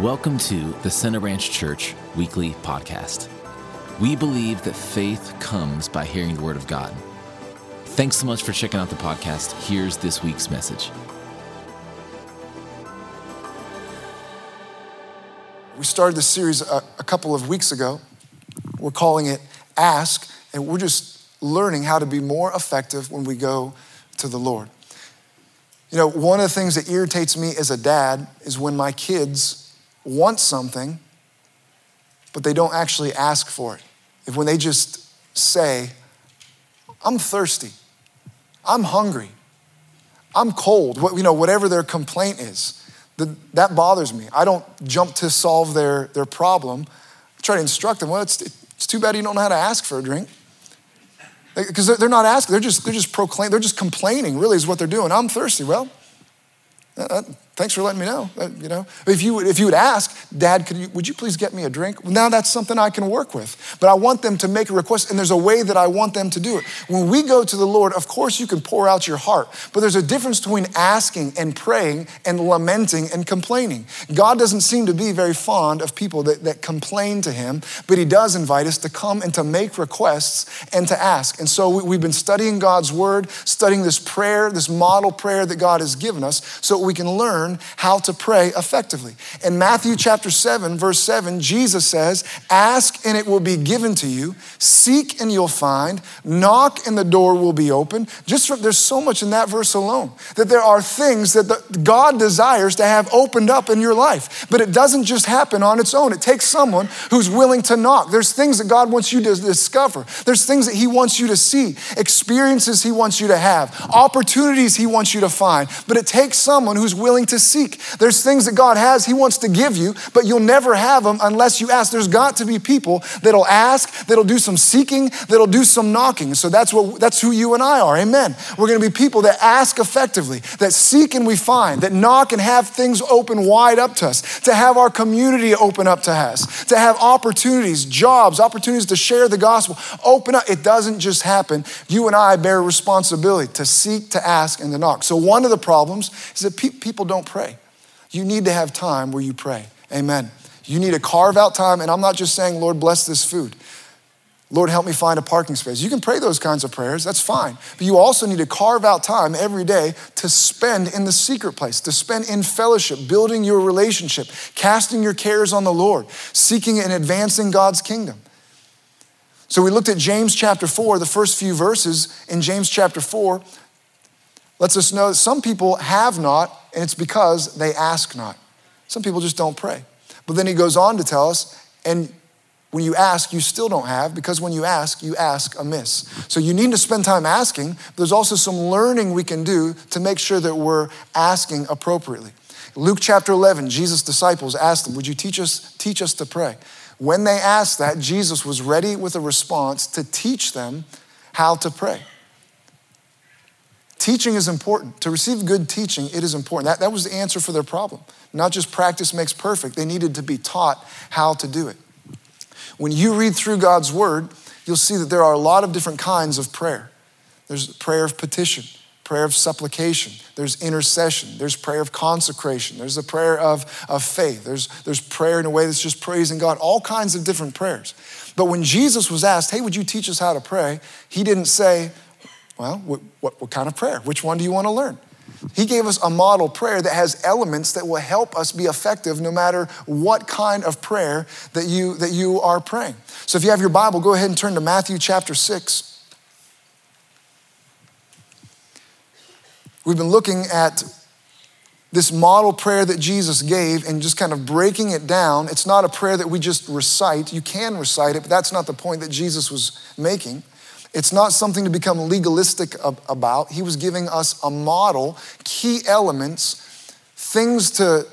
Welcome to the Center Ranch Church Weekly Podcast. We believe that faith comes by hearing the Word of God. Thanks so much for checking out the podcast. Here's this week's message. We started this series a, a couple of weeks ago. We're calling it Ask, and we're just learning how to be more effective when we go to the Lord. You know, one of the things that irritates me as a dad is when my kids want something, but they don't actually ask for it. If when they just say, I'm thirsty, I'm hungry, I'm cold, what, you know, whatever their complaint is, that bothers me. I don't jump to solve their, their problem. I try to instruct them, well, it's, it's too bad you don't know how to ask for a drink. Because they're not asking, they're just, they're just proclaiming, they're just complaining, really, is what they're doing. I'm thirsty. Well, thanks for letting me know. Uh, you know, if you if you would ask, Dad, could you, would you please get me a drink? Now that's something I can work with. But I want them to make a request, and there's a way that I want them to do it. When we go to the Lord, of course you can pour out your heart, but there's a difference between asking and praying and lamenting and complaining. God doesn't seem to be very fond of people that, that complain to Him, but He does invite us to come and to make requests and to ask. And so we, we've been studying God's Word, studying this prayer, this model prayer that God has given us, so we can learn how to pray effectively. In Matthew chapter 7, verse 7, Jesus says, Ask and it will be given to you, seek and you'll find, knock and the door will be open. Just from, there's so much in that verse alone that there are things that the, God desires to have opened up in your life. But it doesn't just happen on its own, it takes someone who's willing to knock. There's things that God wants you to discover, there's things that He wants you to see, experiences He wants you to have, opportunities He wants you to find. But it takes someone who's willing to seek. There's things that God has, He wants to give you, but you'll never have them unless you ask. There's got to be people that'll ask, that'll do some seeking, that'll do some knocking. So that's what that's who you and I are. Amen. We're going to be people that ask effectively, that seek and we find, that knock and have things open wide up to us, to have our community open up to us, to have opportunities, jobs, opportunities to share the gospel open up. It doesn't just happen. You and I bear responsibility to seek, to ask, and to knock. So one of the problems is that pe- people don't pray. You need to have time where you pray. Amen. You need to carve out time, and I'm not just saying, Lord, bless this food. Lord, help me find a parking space. You can pray those kinds of prayers, that's fine. But you also need to carve out time every day to spend in the secret place, to spend in fellowship, building your relationship, casting your cares on the Lord, seeking and advancing God's kingdom. So we looked at James chapter 4, the first few verses in James chapter 4 lets us know that some people have not, and it's because they ask not. Some people just don't pray. But then he goes on to tell us, and when you ask, you still don't have, because when you ask, you ask amiss. So you need to spend time asking. but There's also some learning we can do to make sure that we're asking appropriately. Luke chapter 11, Jesus' disciples asked him, Would you teach us, teach us to pray? When they asked that, Jesus was ready with a response to teach them how to pray. Teaching is important. To receive good teaching, it is important. That, that was the answer for their problem. Not just practice makes perfect, they needed to be taught how to do it. When you read through God's word, you'll see that there are a lot of different kinds of prayer. There's prayer of petition, prayer of supplication, there's intercession, there's prayer of consecration, there's a prayer of, of faith, there's, there's prayer in a way that's just praising God, all kinds of different prayers. But when Jesus was asked, Hey, would you teach us how to pray? He didn't say, well, what, what, what kind of prayer? Which one do you want to learn? He gave us a model prayer that has elements that will help us be effective no matter what kind of prayer that you, that you are praying. So if you have your Bible, go ahead and turn to Matthew chapter 6. We've been looking at this model prayer that Jesus gave and just kind of breaking it down. It's not a prayer that we just recite. You can recite it, but that's not the point that Jesus was making. It's not something to become legalistic about. He was giving us a model, key elements, things to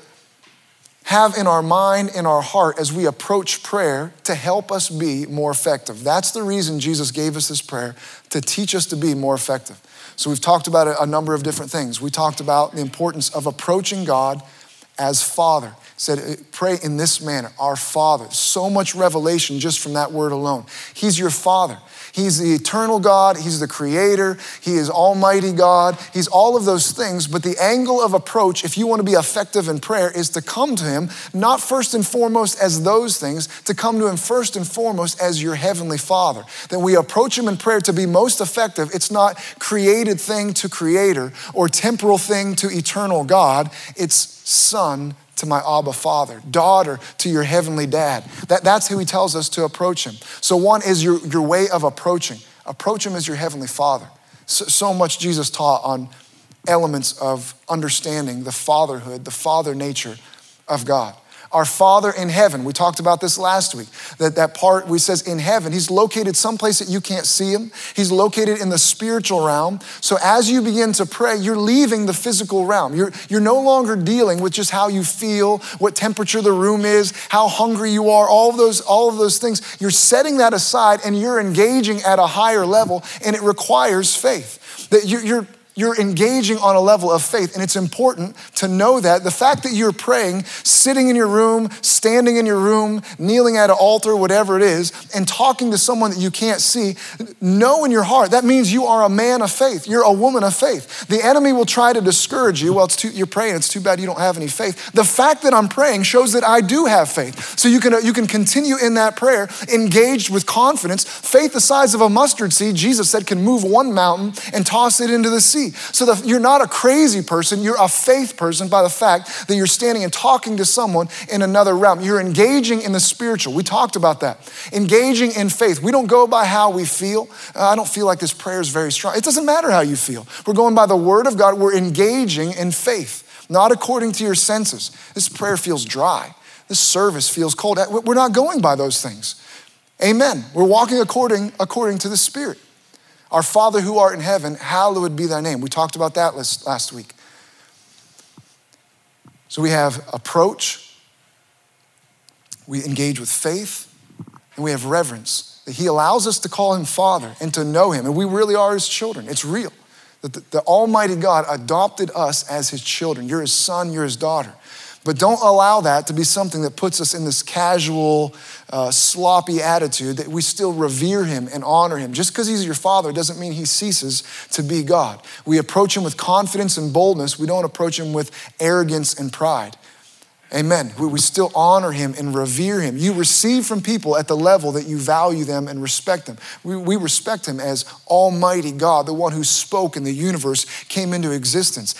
have in our mind, in our heart as we approach prayer to help us be more effective. That's the reason Jesus gave us this prayer to teach us to be more effective. So we've talked about a number of different things. We talked about the importance of approaching God as Father. Said, uh, pray in this manner, our Father. So much revelation just from that word alone. He's your Father. He's the eternal God, He's the creator, He is Almighty God, He's all of those things. But the angle of approach, if you want to be effective in prayer, is to come to Him, not first and foremost as those things, to come to Him first and foremost as your Heavenly Father. That we approach Him in prayer to be most effective. It's not created thing to creator or temporal thing to eternal God, it's Son to my Abba Father, daughter to your heavenly dad. That, that's who he tells us to approach him. So, one is your, your way of approaching. Approach him as your heavenly Father. So, so much Jesus taught on elements of understanding the fatherhood, the father nature of God. Our Father in heaven, we talked about this last week. That, that part we says in heaven, He's located someplace that you can't see Him. He's located in the spiritual realm. So as you begin to pray, you're leaving the physical realm. You're, you're no longer dealing with just how you feel, what temperature the room is, how hungry you are, all of those, all of those things. You're setting that aside and you're engaging at a higher level, and it requires faith. That you're, you're engaging on a level of faith. And it's important to know that the fact that you're praying, sitting in your room, standing in your room, kneeling at an altar, whatever it is, and talking to someone that you can't see, know in your heart that means you are a man of faith. You're a woman of faith. The enemy will try to discourage you. Well, it's too, you're praying. It's too bad you don't have any faith. The fact that I'm praying shows that I do have faith. So you can, you can continue in that prayer, engaged with confidence. Faith the size of a mustard seed, Jesus said, can move one mountain and toss it into the sea see. So you're not a crazy person, you're a faith person by the fact that you're standing and talking to someone in another realm. You're engaging in the spiritual. We talked about that. Engaging in faith. We don't go by how we feel. Uh, I don't feel like this prayer is very strong. It doesn't matter how you feel. We're going by the word of God. We're engaging in faith, not according to your senses. This prayer feels dry. This service feels cold. We're not going by those things. Amen. We're walking according, according to the Spirit. Our Father who art in heaven, hallowed be thy name. We talked about that last, last week. So we have approach, we engage with faith, and we have reverence. That he allows us to call him Father and to know him. And we really are his children. It's real. That the, the Almighty God adopted us as his children. You're his son, you're his daughter. But don't allow that to be something that puts us in this casual, uh, sloppy attitude that we still revere him and honor him. Just because he's your father doesn't mean he ceases to be God. We approach him with confidence and boldness, we don't approach him with arrogance and pride. Amen. We, we still honor him and revere him. You receive from people at the level that you value them and respect them. We, we respect him as Almighty God, the one who spoke and the universe came into existence.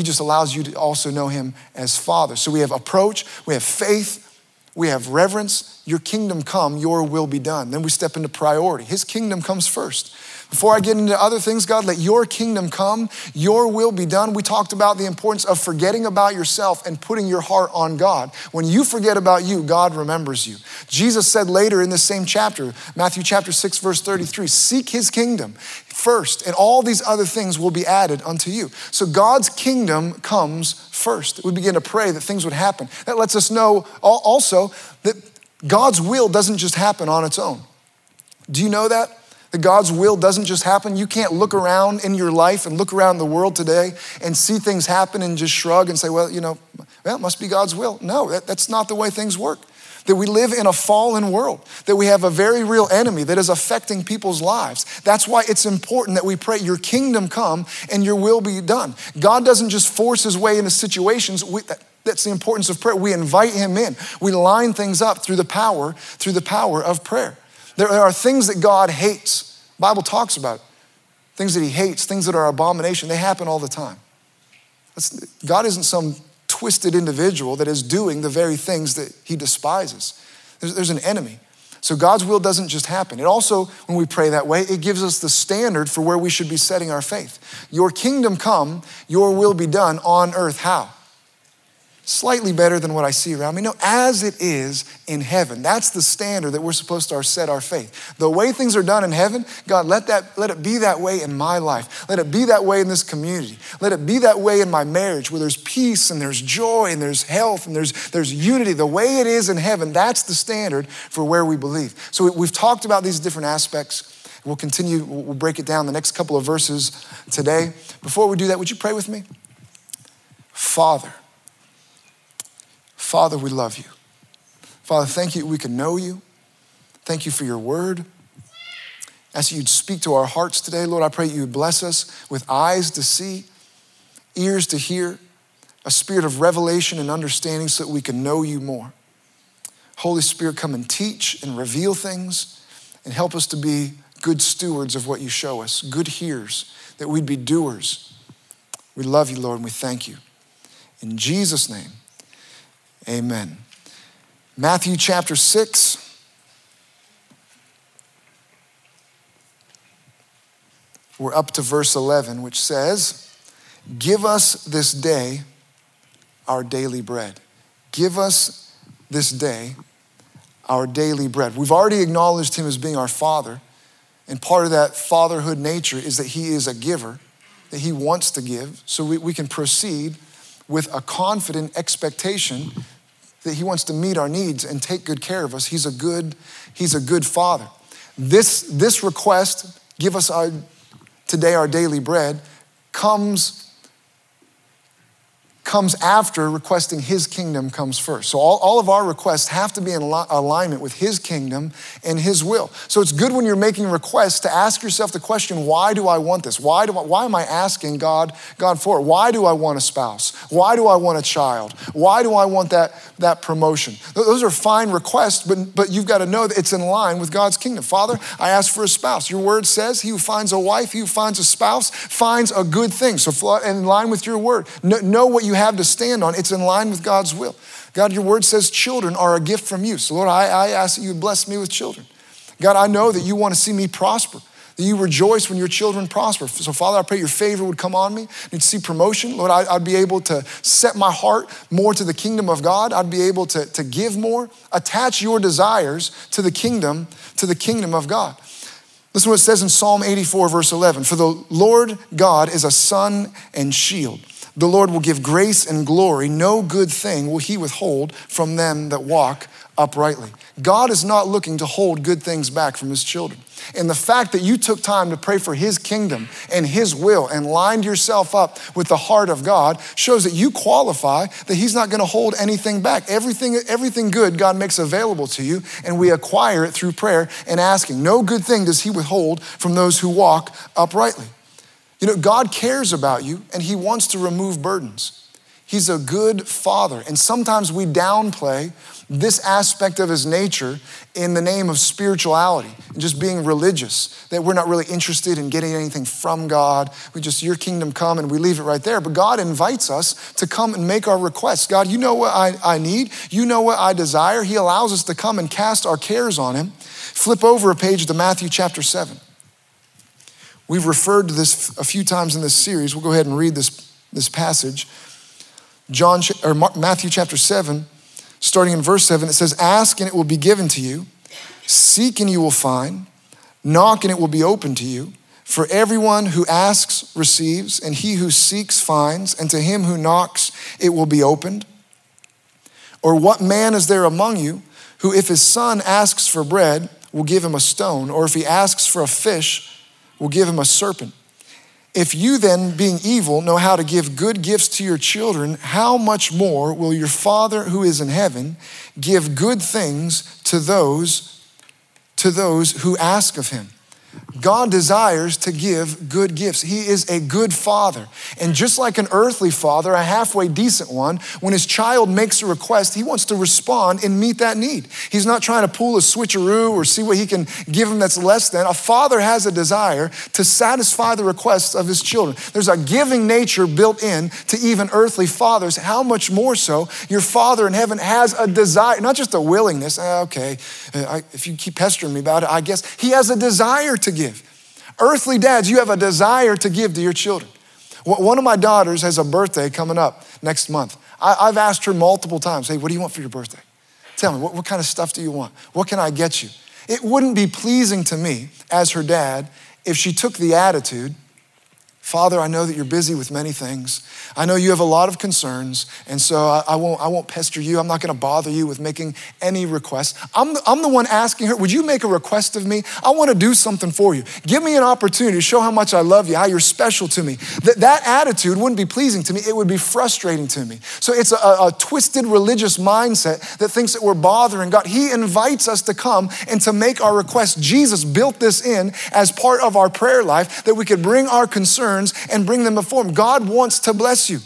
He just allows you to also know him as Father. So we have approach, we have faith, we have reverence. Your kingdom come, your will be done. Then we step into priority. His kingdom comes first. Before I get into other things, God, let your kingdom come, your will be done. We talked about the importance of forgetting about yourself and putting your heart on God. When you forget about you, God remembers you. Jesus said later in the same chapter, Matthew chapter 6, verse 33, seek his kingdom first, and all these other things will be added unto you. So God's kingdom comes first. We begin to pray that things would happen. That lets us know also that God's will doesn't just happen on its own. Do you know that? That God's will doesn't just happen. You can't look around in your life and look around the world today and see things happen and just shrug and say, well, you know, well, it must be God's will. No, that, that's not the way things work. That we live in a fallen world, that we have a very real enemy that is affecting people's lives. That's why it's important that we pray, Your kingdom come and your will be done. God doesn't just force his way into situations. We, that, that's the importance of prayer. We invite him in. We line things up through the power, through the power of prayer. There are things that God hates. The Bible talks about it. Things that he hates, things that are abomination, they happen all the time. That's, God isn't some twisted individual that is doing the very things that he despises. There's, there's an enemy. So God's will doesn't just happen. It also, when we pray that way, it gives us the standard for where we should be setting our faith. Your kingdom come, your will be done on earth. How? Slightly better than what I see around me. No, as it is in heaven. That's the standard that we're supposed to set our faith. The way things are done in heaven, God, let that let it be that way in my life. Let it be that way in this community. Let it be that way in my marriage where there's peace and there's joy and there's health and there's there's unity. The way it is in heaven, that's the standard for where we believe. So we've talked about these different aspects. We'll continue, we'll break it down the next couple of verses today. Before we do that, would you pray with me? Father, Father, we love you. Father, thank you we can know you. Thank you for your word. As you'd speak to our hearts today, Lord, I pray you would bless us with eyes to see, ears to hear, a spirit of revelation and understanding so that we can know you more. Holy Spirit, come and teach and reveal things and help us to be good stewards of what you show us, good hearers, that we'd be doers. We love you, Lord, and we thank you. In Jesus' name, amen. Matthew chapter 6. We're up to verse 11, which says, Give us this day our daily bread. Give us this day our daily bread. We've already acknowledged him as being our father, and part of that fatherhood nature is that he is a giver, that he wants to give, so we, we can proceed with a confident expectation that he wants to meet our needs and take good care of us. He's a good, he's a good father. This, this request, give us our, today our daily bread, comes comes after requesting his kingdom comes first. So all, all of our requests have to be in alignment with his kingdom and his will. So it's good when you're making requests to ask yourself the question, why do I want this? Why, do I, why am I asking God, God for it? Why do I want a spouse? Why do I want a child? Why do I want that, that promotion? Those are fine requests, but, but you've got to know that it's in line with God's kingdom. Father, I ask for a spouse. Your word says he who finds a wife, he who finds a spouse, finds a good thing. So in line with your word, know what you have to stand on, it's in line with God's will. God, your word says children are a gift from you. So, Lord, I, I ask that you bless me with children. God, I know that you want to see me prosper, that you rejoice when your children prosper. So, Father, I pray your favor would come on me. To see promotion. Lord, I, would be able to set my heart more to the kingdom of God. I'd be able to, to give more. Attach your desires to the kingdom, to the kingdom of God. Listen to what it says in Psalm 84, verse 11. For the Lord God is a sun and shield. The Lord will give grace and glory. No good thing will he withhold from them that walk uprightly. God is not looking to hold good things back from his children. And the fact that you took time to pray for his kingdom and his will and lined yourself up with the heart of God shows that you qualify that he's not going to hold anything back. Everything, everything good God makes available to you, and we acquire it through prayer and asking. No good thing does he withhold from those who walk uprightly. You know, God cares about you and He wants to remove burdens. He's a good father. And sometimes we downplay this aspect of his nature in the name of spirituality and just being religious, that we're not really interested in getting anything from God. We just, your kingdom come, and we leave it right there. But God invites us to come and make our requests. God, you know what I, I need, you know what I desire. He allows us to come and cast our cares on Him. Flip over a page to Matthew chapter 7. We've referred to this a few times in this series. We'll go ahead and read this, this passage. John or Matthew chapter 7, starting in verse 7, it says, Ask and it will be given to you, seek and you will find, knock and it will be open to you. For everyone who asks receives, and he who seeks finds, and to him who knocks it will be opened. Or what man is there among you who, if his son asks for bread, will give him a stone, or if he asks for a fish, will give him a serpent. If you then, being evil, know how to give good gifts to your children, how much more will your Father who is in heaven give good things to those to those who ask of him? God desires to give good gifts. He is a good father. And just like an earthly father, a halfway decent one, when his child makes a request, he wants to respond and meet that need. He's not trying to pull a switcheroo or see what he can give him that's less than. A father has a desire to satisfy the requests of his children. There's a giving nature built in to even earthly fathers. How much more so your father in heaven has a desire, not just a willingness, eh, okay, if you keep pestering me about it, I guess he has a desire to give. Earthly dads, you have a desire to give to your children. One of my daughters has a birthday coming up next month. I've asked her multiple times, hey, what do you want for your birthday? Tell me, what, what kind of stuff do you want? What can I get you? It wouldn't be pleasing to me as her dad if she took the attitude Father, I know that you're busy with many things. I know you have a lot of concerns, and so I, I won't, I won't pester you. I'm not going to bother you with making any requests. I'm the, I'm the one asking her, Would you make a request of me? I want to do something for you. Give me an opportunity to show how much I love you, how you're special to me. That, that attitude wouldn't be pleasing to me, it would be frustrating to me. So it's a, a twisted religious mindset that thinks that we're bothering God. He invites us to come and to make our requests. Jesus built this in as part of our prayer life that we could bring our concerns concerns and bring them before Him. God wants to bless you.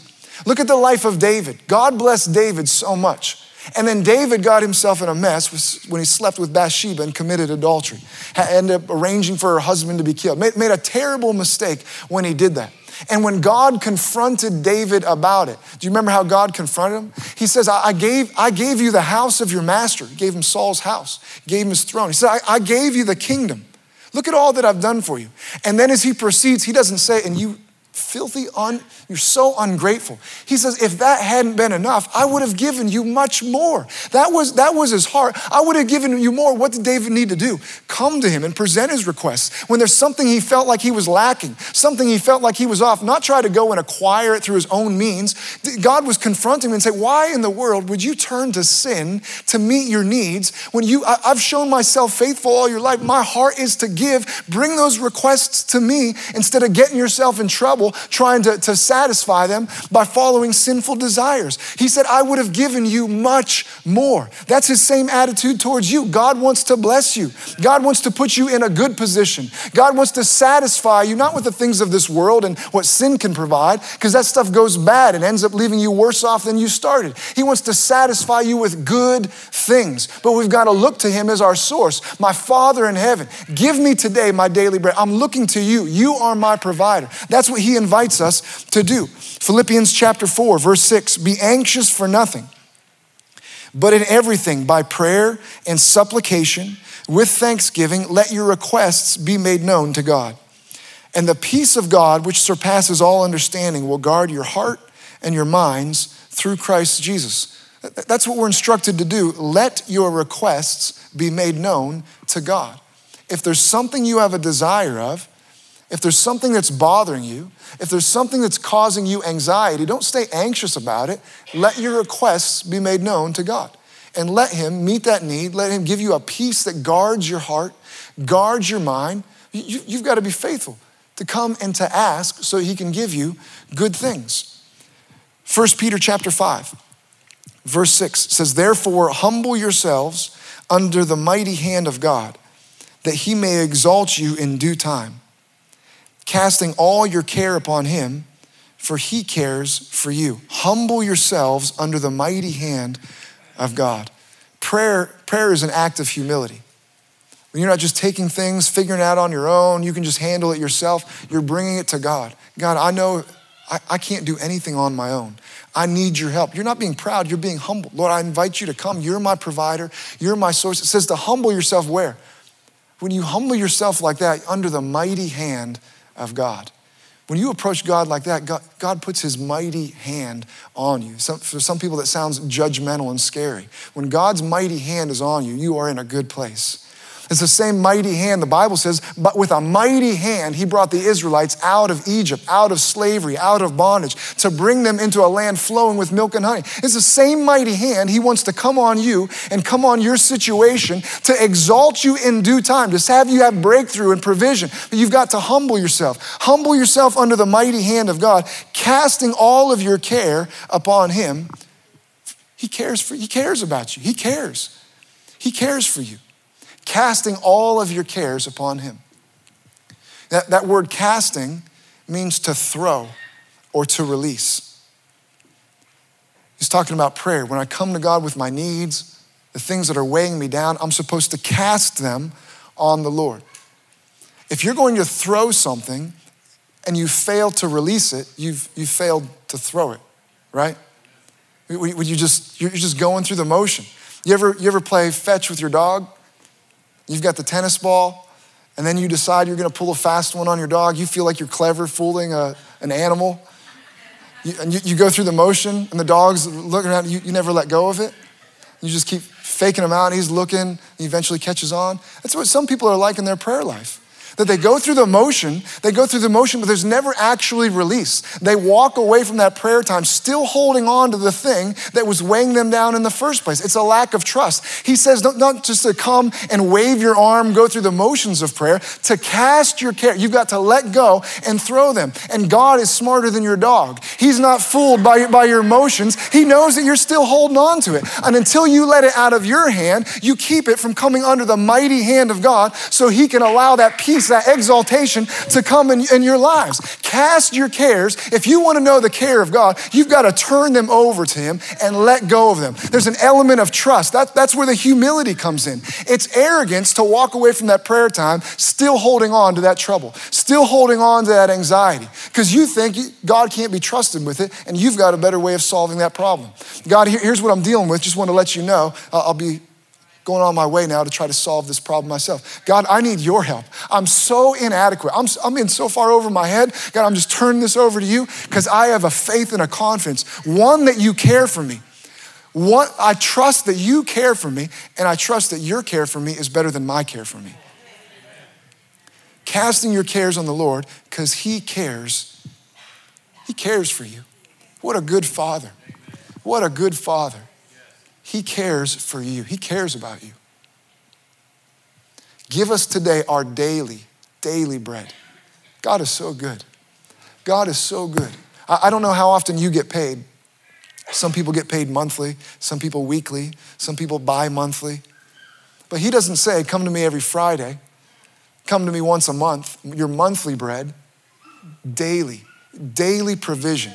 Look at the life of David. God blessed David so much. And then David got himself in a mess when he slept with Bathsheba and committed adultery. Ended up arranging for her husband to be killed. Made, a terrible mistake when he did that. And when God confronted David about it, do you remember how God confronted him? He says, I gave, I gave you the house of your master. He gave him Saul's house, gave him his throne. He said, I, I gave you the kingdom. Look at all that I've done for you. And then as he proceeds, he doesn't say, and you filthy, un, you're so ungrateful. He says, if that hadn't been enough, I would have given you much more. That was, that was his heart. I would have given you more. What did David need to do? Come to him and present his requests. When there's something he felt like he was lacking, something he felt like he was off, not try to go and acquire it through his own means. God was confronting him and say, why in the world would you turn to sin to meet your needs when you, I, I've shown myself faithful all your life. My heart is to give. Bring those requests to me instead of getting yourself in trouble trouble trying to, to satisfy them by following sinful desires. He said, I would have given you much more. That's his same attitude towards you. God wants to bless you, God wants to put you in a good position. God wants to satisfy you, not with the things of this world and what sin can provide, because that stuff goes bad and ends up leaving you worse off than you started. He wants to satisfy you with good things, but we've got to look to him as our source. My Father in heaven, give me today my daily bread. I'm looking to you. You are my provider. That's what he invites us to do. Philippians chapter 4, verse 6 Be anxious for nothing, but in everything, by prayer and supplication, with thanksgiving, let your requests be made known to God. And the peace of God, which surpasses all understanding, will guard your heart and your minds through Christ Jesus. That's what we're instructed to do. Let your requests be made known to God. If there's something you have a desire of, if there's something that's bothering you, if there's something that's causing you anxiety, don't stay anxious about it. Let your requests be made known to God and let Him meet that need. Let Him give you a peace that guards your heart, guards your mind. You, have got to be faithful to come and to ask so He can give you good things. 1 Peter chapter 5, verse 6 says, Therefore, humble yourselves under the mighty hand of God, that He may exalt you in due time casting all your care upon him, for he cares for you. Humble yourselves under the mighty hand of God. Prayer, prayer is an act of humility. When you're not just taking things, figuring out on your own, you can just handle it yourself, you're bringing it to God. God, I know I, I can't do anything on my own. I need your help. You're not being proud, you're being humble. Lord, I invite you to come. You're my provider, you're my source. It says to humble yourself where? When you humble yourself like that under the mighty hand of God. When you approach God like that, God, God puts his mighty hand on you. Some, for some people, that sounds judgmental and scary. When God's mighty hand is on you, you are in a good place. It's the same mighty hand, the Bible says, but with a mighty hand, he brought the Israelites out of Egypt, out of slavery, out of bondage, to bring them into a land flowing with milk and honey. It's the same mighty hand. He wants to come on you and come on your situation to exalt you in due time, to have you have breakthrough and provision. But you've got to humble yourself. Humble yourself under the mighty hand of God, casting all of your care upon him. He cares for he cares about you. He cares. He cares for you casting all of your cares upon him. That, that word casting means to throw or to release. He's talking about prayer. When I come to God with my needs, the things that are weighing me down, I'm supposed to cast them on the Lord. If you're going to throw something and you fail to release it, you've, you've failed to throw it, right? Would you just, you're just going through the motion. You ever, you ever play fetch with your dog? You've got the tennis ball, and then you decide you're gonna pull a fast one on your dog. You feel like you're clever fooling a, an animal. You, and you, you, go through the motion, and the dog's looking around, you, you never let go of it. You just keep faking him out, he's looking, he eventually catches on. That's what some people are like in their prayer life. That they go through the motion, they go through the motion, but there's never actually release. They walk away from that prayer time still holding on to the thing that was weighing them down in the first place. It's a lack of trust. He says not, not just to come and wave your arm, go through the motions of prayer, to cast your care. You've got to let go and throw them. And God is smarter than your dog. He's not fooled by, by your emotions. He knows that you're still holding on to it. And until you let it out of your hand, you keep it from coming under the mighty hand of God so He can allow that peace, that exaltation to come in, in your lives. Cast your cares. If you want to know the care of God, you've got to turn them over to Him and let go of them. There's an element of trust. That, that's where the humility comes in. It's arrogance to walk away from that prayer time still holding on to that trouble, still holding on to that anxiety, because you think God can't be trusted with it and you've got a better way of solving that problem. God, here's what I'm dealing with. Just want to let you know. I'll be going on my way now to try to solve this problem myself. God, I need your help. I'm so inadequate. I'm, I'm in so far over my head. God, I'm just turning this over to you because I have a faith and a confidence. One, that you care for me. One, I trust that you care for me, and I trust that your care for me is better than my care for me. Casting your cares on the Lord because He cares. He cares for you. What a good Father. What a good Father. He cares for you, He cares about you. Give us today our daily, daily bread. God is so good. God is so good. I don't know how often you get paid. Some people get paid monthly, some people weekly, some people bi monthly. But He doesn't say, Come to me every Friday, come to me once a month, your monthly bread, daily, daily provision.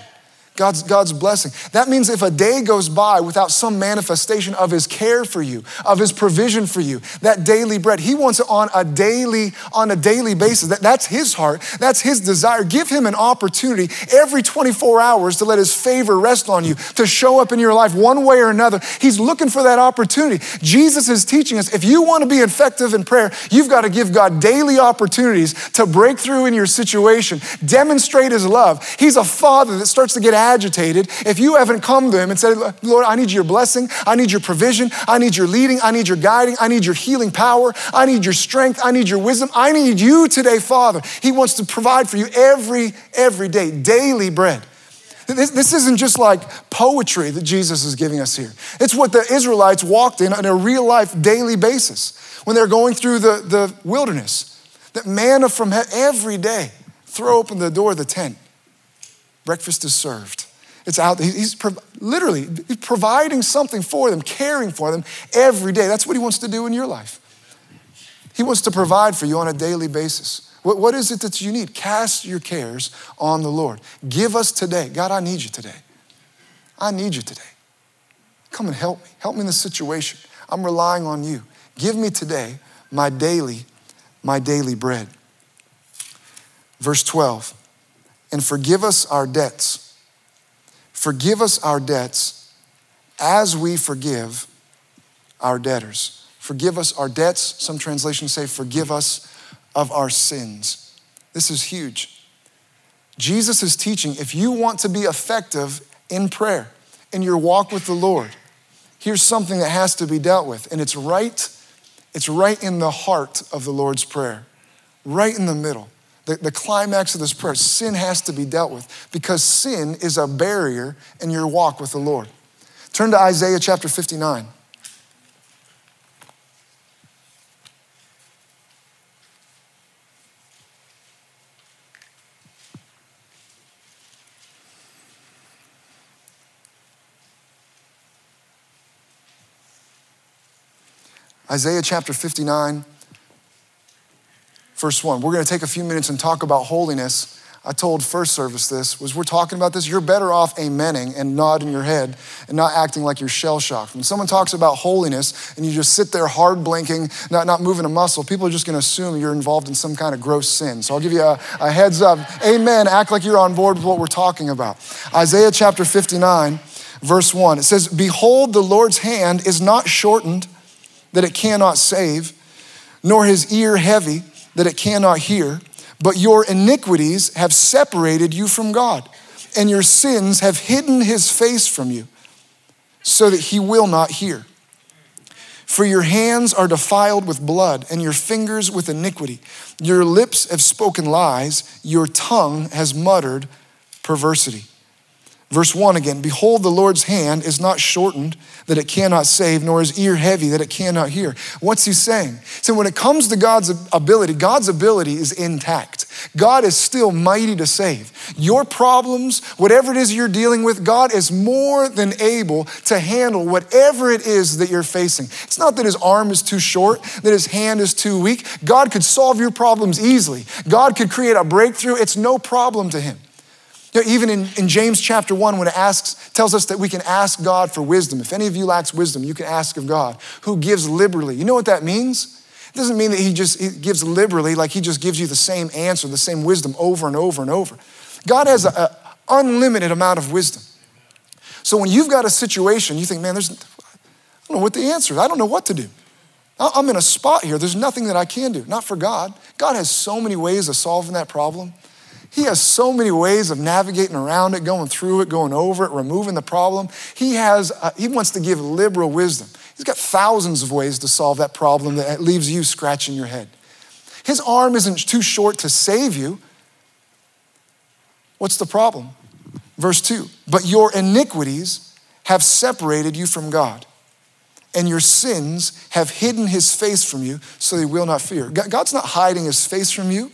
God's, God's blessing. That means if a day goes by without some manifestation of his care for you, of his provision for you, that daily bread, he wants it on a daily, on a daily basis. That, that's his heart. That's his desire. Give him an opportunity every 24 hours to let his favor rest on you, to show up in your life one way or another. He's looking for that opportunity. Jesus is teaching us if you want to be effective in prayer, you've got to give God daily opportunities to break through in your situation, demonstrate his love. He's a father that starts to get if you haven't come to Him and said, Lord, I need your blessing, I need your provision, I need your leading, I need your guiding, I need your healing power, I need your strength, I need your wisdom, I need you today, Father. He wants to provide for you every, every day, daily bread. This, this isn't just like poetry that Jesus is giving us here. It's what the Israelites walked in on a real life daily basis when they're going through the, the wilderness. That manna from heaven every day. Throw open the door of the tent Breakfast is served. It's out. He's literally he's providing something for them, caring for them every day. That's what he wants to do in your life. He wants to provide for you on a daily basis. What, what is it that you need? Cast your cares on the Lord. Give us today. God, I need you today. I need you today. Come and help me. Help me in this situation. I'm relying on you. Give me today my daily, my daily bread. Verse 12 and forgive us our debts. Forgive us our debts as we forgive our debtors. Forgive us our debts. Some translations say, forgive us of our sins. This is huge. Jesus is teaching if you want to be effective in prayer, in your walk with the Lord, here's something that has to be dealt with. And it's right, it's right in the heart of the Lord's Prayer, right in the middle the, the climax of this prayer. Sin has to be dealt with because sin is a barrier in your walk with the Lord. Turn to Isaiah chapter 59. Isaiah chapter 59 verse 1. We're going to take a few minutes and talk about holiness. I told first service this was we're talking about this. You're better off amening and nodding your head and not acting like you're shell shocked. When someone talks about holiness and you just sit there hard blinking, not, not moving a muscle, people are just going to assume you're involved in some kind of gross sin. So I'll give you a, a heads up. Amen. Act like you're on board with what we're talking about. Isaiah chapter 59, verse 1. It says, Behold, the Lord's hand is not shortened that it cannot save, nor his ear heavy that it cannot hear, but your iniquities have separated you from God, and your sins have hidden his face from you, so that he will not hear. For your hands are defiled with blood, and your fingers with iniquity. Your lips have spoken lies, your tongue has muttered perversity. Verse 1 again Behold, the Lord's hand is not shortened that it cannot save, nor his ear heavy that it cannot hear. What's he saying? So, when it comes to God's ability, God's ability is intact. God is still mighty to save. Your problems, whatever it is you're dealing with, God is more than able to handle whatever it is that you're facing. It's not that his arm is too short, that his hand is too weak. God could solve your problems easily, God could create a breakthrough. It's no problem to him. You know, even in, in James chapter 1, when it asks, tells us that we can ask God for wisdom. If any of you lacks wisdom, you can ask of God, who gives liberally. You know what that means? It doesn't mean that he just he gives liberally, like he just gives you the same answer, the same wisdom over and over and over. God has an unlimited amount of wisdom. So when you've got a situation, you think, man, there's, I don't know what the answer is. I don't know what to do. I'm in a spot here. There's nothing that I can do. Not for God. God has so many ways of solving that problem. He has so many ways of navigating around it, going through it, going over it, removing the problem. He has, uh, he wants to give liberal wisdom. He's got thousands of ways to solve that problem that leaves you scratching your head. His arm isn't too short to save you. What's the problem? Verse 2 But your iniquities have separated you from God, and your sins have hidden his face from you so he will not fear. God's not hiding his face from you.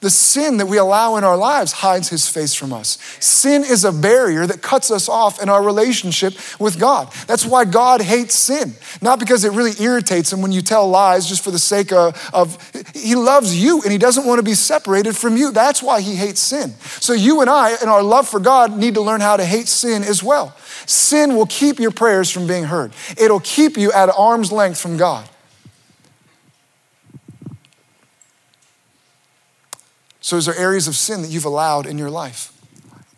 The sin that we allow in our lives hides his face from us. Sin is a barrier that cuts us off in our relationship with God. That's why God hates sin. Not because it really irritates him when you tell lies just for the sake of, of he loves you and he doesn't want to be separated from you. That's why he hates sin. So you and I, in our love for God, need to learn how to hate sin as well. Sin will keep your prayers from being heard. It'll keep you at arm's length from God. So, is there areas of sin that you've allowed in your life?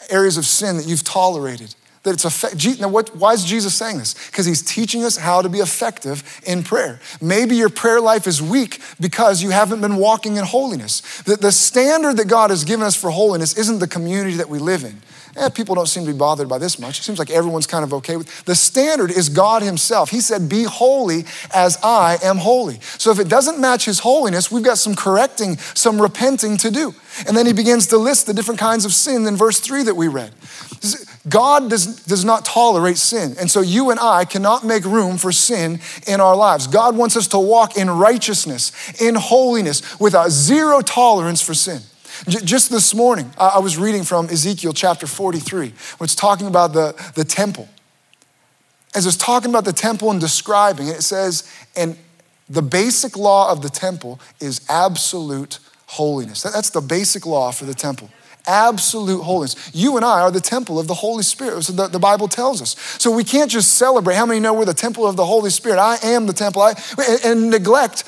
Areas of sin that you've tolerated? That it's effective. Now, what, why is Jesus saying this? Because he's teaching us how to be effective in prayer. Maybe your prayer life is weak because you haven't been walking in holiness. The, the standard that God has given us for holiness isn't the community that we live in eh, people don't seem to be bothered by this much. It seems like everyone's kind of okay with The standard is God Himself. He said, Be holy as I am holy. So if it doesn't match His holiness, we've got some correcting, some repenting to do. And then He begins to list the different kinds of sin in verse 3 that we read. God does, does not tolerate sin. And so you and I cannot make room for sin in our lives. God wants us to walk in righteousness, in holiness, with a zero tolerance for sin. Just this morning, I was reading from Ezekiel chapter 43, which is talking about the, the temple. As it's talking about the temple and describing it, it says, and the basic law of the temple is absolute holiness. That's the basic law for the temple. Absolute holiness. You and I are the temple of the Holy Spirit. So the, the Bible tells us. So we can't just celebrate. How many know we're the temple of the Holy Spirit? I am the temple. I, and, and neglect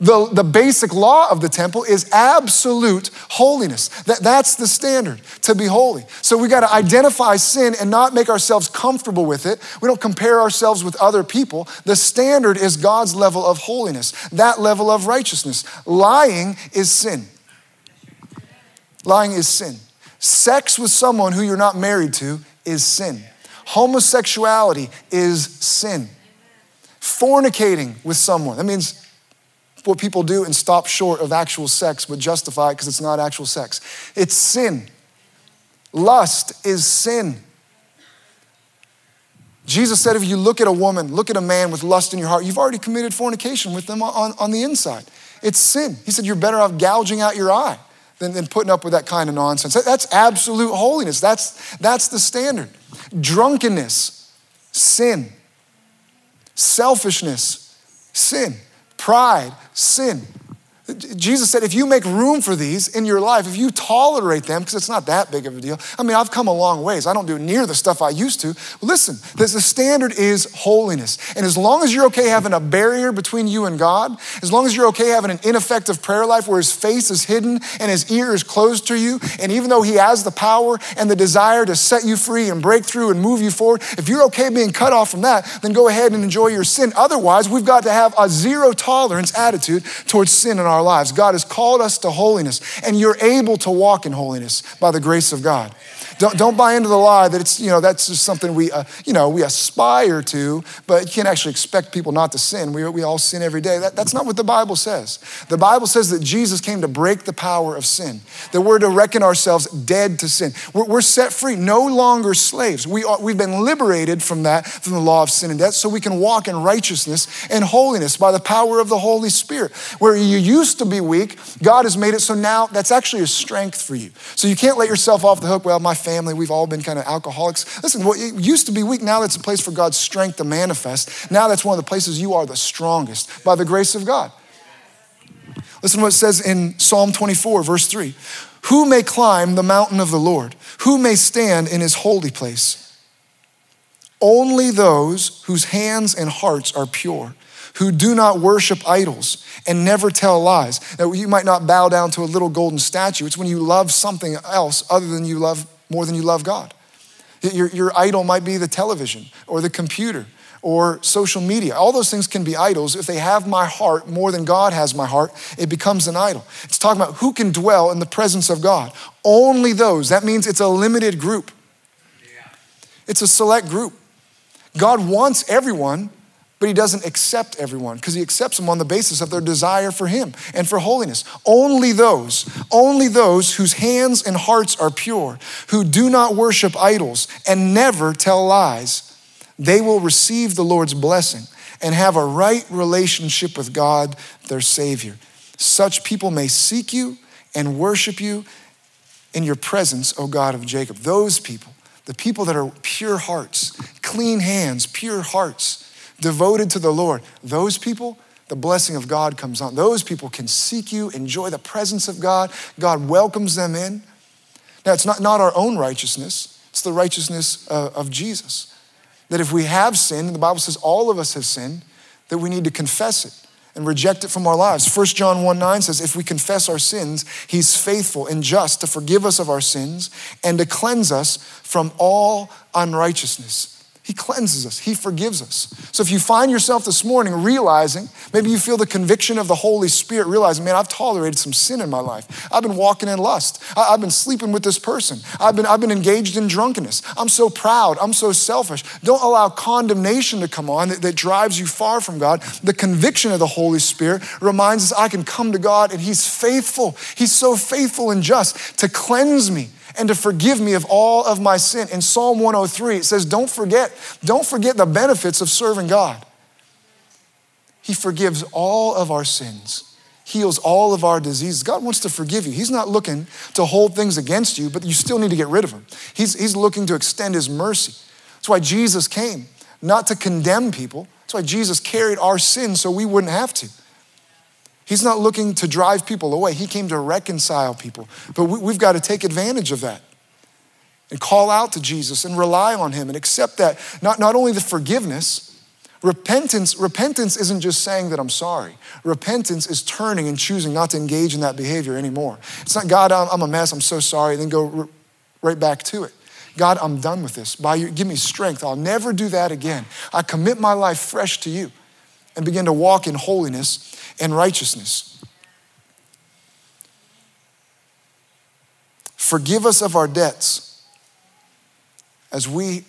the, the basic law of the temple is absolute holiness. That, that's the standard to be holy. So we got to identify sin and not make ourselves comfortable with it. We don't compare ourselves with other people. The standard is God's level of holiness, that level of righteousness. Lying is sin. Lying is sin. Sex with someone who you're not married to is sin. Homosexuality is sin. Fornicating with someone, that means what people do and stop short of actual sex but justify it because it's not actual sex. It's sin. Lust is sin. Jesus said, if you look at a woman, look at a man with lust in your heart, you've already committed fornication with them on, on the inside. It's sin. He said, you're better off gouging out your eye than, than putting up with that kind of nonsense. That's absolute holiness. That's, that's the standard. Drunkenness, sin. Selfishness, sin. Pride, sin. Jesus said, if you make room for these in your life, if you tolerate them, because it's not that big of a deal. I mean, I've come a long ways. I don't do near the stuff I used to. Listen, the standard is holiness. And as long as you're okay having a barrier between you and God, as long as you're okay having an ineffective prayer life where his face is hidden and his ear is closed to you, and even though he has the power and the desire to set you free and break through and move you forward, if you're okay being cut off from that, then go ahead and enjoy your sin. Otherwise, we've got to have a zero tolerance attitude towards sin in our our lives. God has called us to holiness, and you're able to walk in holiness by the grace of God. Don't, don't buy into the lie that it's, you know, that's just something we, uh, you know, we aspire to, but you can't actually expect people not to sin. We, we all sin every day. That, that's not what the Bible says. The Bible says that Jesus came to break the power of sin, that we're to reckon ourselves dead to sin. We're, we're set free, no longer slaves. We are, we've been liberated from that, from the law of sin and death, so we can walk in righteousness and holiness by the power of the Holy Spirit. Where you used to be weak, God has made it so now that's actually a strength for you. So you can't let yourself off the hook. Well, my family, we've all been kind of alcoholics. Listen, what used to be weak, now that's a place for God's strength to manifest. Now that's one of the places you are the strongest by the grace of God. Listen to what it says in Psalm 24, verse 3. Who may climb the mountain of the Lord? Who may stand in his holy place? Only those whose hands and hearts are pure, who do not worship idols and never tell lies. Now, you might not bow down to a little golden statue. It's when you love something else other than you love more than you love God. Your, your idol might be the television or the computer or social media. All those things can be idols. If they have my heart more than God has my heart, it becomes an idol. It's talking about who can dwell in the presence of God. Only those. That means it's a limited group, it's a select group. God wants everyone, but he doesn't accept everyone because he accepts them on the basis of their desire for him and for holiness. Only those, only those whose hands and hearts are pure, who do not worship idols and never tell lies, they will receive the Lord's blessing and have a right relationship with God, their Savior. Such people may seek you and worship you in your presence, O God of Jacob. Those people, the people that are pure hearts, clean hands, pure hearts, devoted to the Lord, those people, the blessing of God comes on. Those people can seek you, enjoy the presence of God. God welcomes them in. Now, it's not, not our own righteousness, it's the righteousness uh, of Jesus. That if we have sinned, the Bible says all of us have sinned, that we need to confess it and reject it from our lives. 1 John 1 9 says, If we confess our sins, he's faithful and just to forgive us of our sins and to cleanse us from all unrighteousness. He cleanses us, He forgives us. So if you find yourself this morning realizing, maybe you feel the conviction of the Holy Spirit, realizing, man, I've tolerated some sin in my life. I've been walking in lust. I've been sleeping with this person. I've been, I've been engaged in drunkenness. I'm so proud. I'm so selfish. Don't allow condemnation to come on that, that drives you far from God. The conviction of the Holy Spirit reminds us I can come to God and He's faithful. He's so faithful and just to cleanse me and to forgive me of all of my sin. In Psalm 103, it says, Don't forget, don't forget the benefits of serving God. He forgives all of our sins heals all of our diseases. God wants to forgive you. He's not looking to hold things against you, but you still need to get rid of them. He's, he's looking to extend His mercy. That's why Jesus came, not to condemn people. That's why Jesus carried our sins so we wouldn't have to. He's not looking to drive people away. He came to reconcile people. But we, have got to take advantage of that and call out to Jesus and rely on him and accept that. Not, not only the forgiveness, repentance, repentance isn't just saying that I'm sorry. Repentance is turning and choosing not to engage in that behavior anymore. It's not, God, I'm, I'm a mess, I'm so sorry, then go right back to it. God, I'm done with this. By you, give me strength. I'll never do that again. I commit my life fresh to you and begin to walk in holiness and righteousness. Forgive us of our debts as we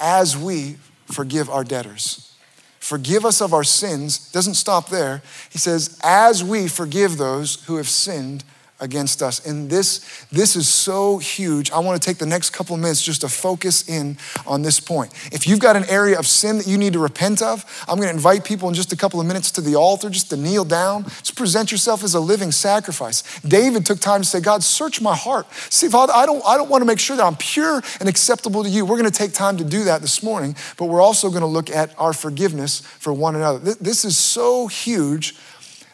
as we forgive our debtors. Forgive us of our sins. Doesn't stop there. He says, as we forgive those who have sinned against us. And this, this is so huge. I want to take the next couple of minutes just to focus in on this point. If you've got an area of sin that you need to repent of, I'm going to invite people in just a couple of minutes to the altar just to kneel down. Just present yourself as a living sacrifice. David took time to say, God, search my heart. See, Father, I don't, I don't want to make sure that I'm pure and acceptable to you. We're going to take time to do that this morning, but we're also going to look at our forgiveness for one another. This is so huge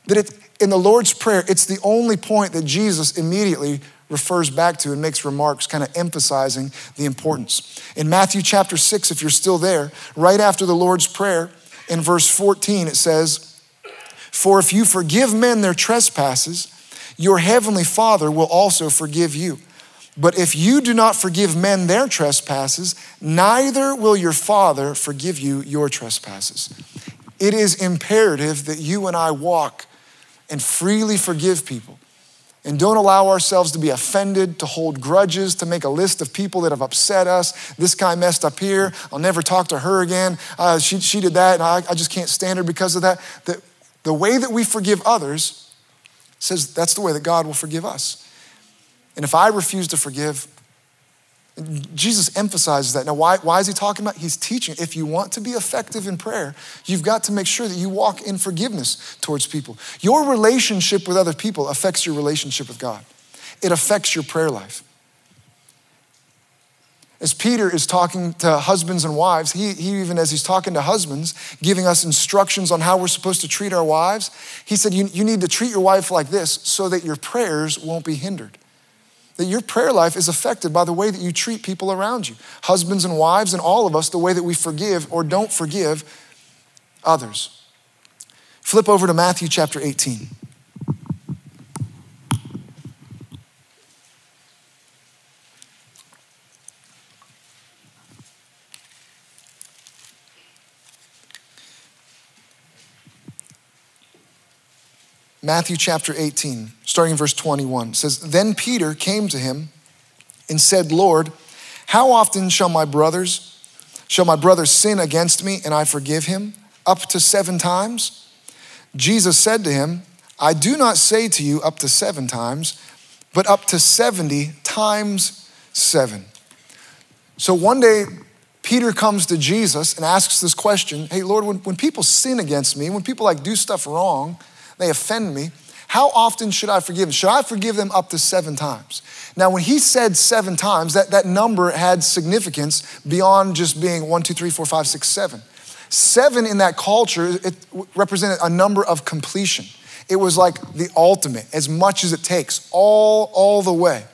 that it, in the Lord's Prayer, it's the only point that Jesus immediately refers back to and makes remarks kind of emphasizing the importance. In Matthew chapter 6, if you're still there, right after the Lord's Prayer, in verse 14, it says, For if you forgive men their trespasses, your heavenly Father will also forgive you. But if you do not forgive men their trespasses, neither will your Father forgive you your trespasses. It is imperative that you and I walk and freely forgive people And don't allow ourselves to be offended, to hold grudges, to make a list of people that have upset us. This guy messed up here. I'll never talk to her again. Uh, she, she did that, and I, I just can't stand her because of that. The, the way that we forgive others says that's the way that God will forgive us. And if I refuse to forgive, Jesus emphasizes that. Now, why, why is he talking about? He's teaching. If you want to be effective in prayer, you've got to make sure that you walk in forgiveness towards people. Your relationship with other people affects your relationship with God, it affects your prayer life. As Peter is talking to husbands and wives, he, he even as he's talking to husbands, giving us instructions on how we're supposed to treat our wives, he said, You, you need to treat your wife like this so that your prayers won't be hindered that your prayer life is affected by the way that you treat people around you, husbands and wives, and all of us, the way that we forgive or don't forgive others. Flip over to Matthew chapter 18. Matthew chapter 18, starting in verse 21, says, Then Peter came to him and said, Lord, how often shall my brothers, shall my brother sin against me and I forgive him? Up to seven times? Jesus said to him, I do not say to you up to seven times, but up to 70 times seven. So one day, Peter comes to Jesus and asks this question Hey, Lord, when, when people sin against me, when people like do stuff wrong, they offend me, how often should I forgive them? Should I forgive them up to seven times? Now, when he said seven times, that, that number had significance beyond just being one, two, three, four, five, six, seven. Seven in that culture, it represented a number of completion. It was like the ultimate, as much as it takes, all, all the way.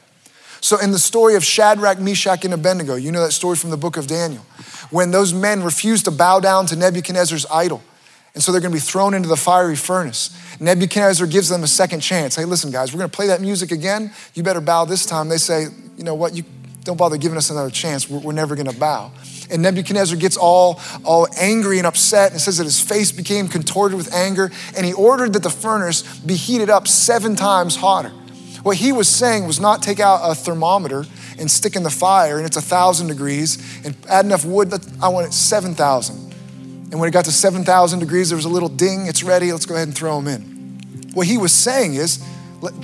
So, in the story of Shadrach, Meshach, and Abednego, you know that story from the book of Daniel, when those men refused to bow down to Nebuchadnezzar's idol, and so they're going to be thrown into the fiery furnace. Nebuchadnezzar gives them a second chance. Hey, listen, guys, we're going to play that music again. You better bow this time. They say, you know what? You don't bother giving us another chance. We're, we're never going to bow. And Nebuchadnezzar gets all, all angry and upset and says that his face became contorted with anger. And he ordered that the furnace be heated up seven times hotter. What he was saying was not take out a thermometer and stick in the fire and it's a thousand degrees and add enough wood. That I want it 7,000. And when it got to 7,000 degrees, there was a little ding, it's ready, let's go ahead and throw them in. What he was saying is,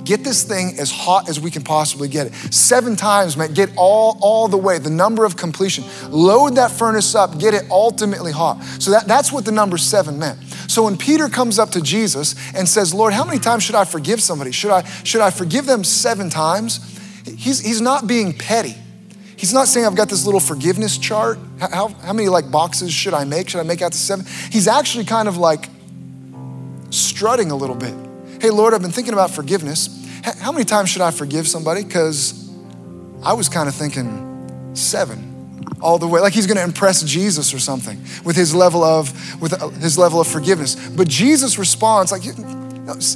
get this thing as hot as we can possibly get it. Seven times man, get all, all the way, the number of completion. Load that furnace up, get it ultimately hot. So that, that's what the number seven meant. So when Peter comes up to Jesus and says, Lord, how many times should I forgive somebody? Should I, should I forgive them seven times? He's, he's not being petty. He's not saying I've got this little forgiveness chart. How, how many like boxes should I make? Should I make out to seven? He's actually kind of like strutting a little bit. Hey, Lord, I've been thinking about forgiveness. How many times should I forgive somebody? Because I was kind of thinking seven all the way like he's going to impress jesus or something with his level of with uh, his level of forgiveness but jesus responds like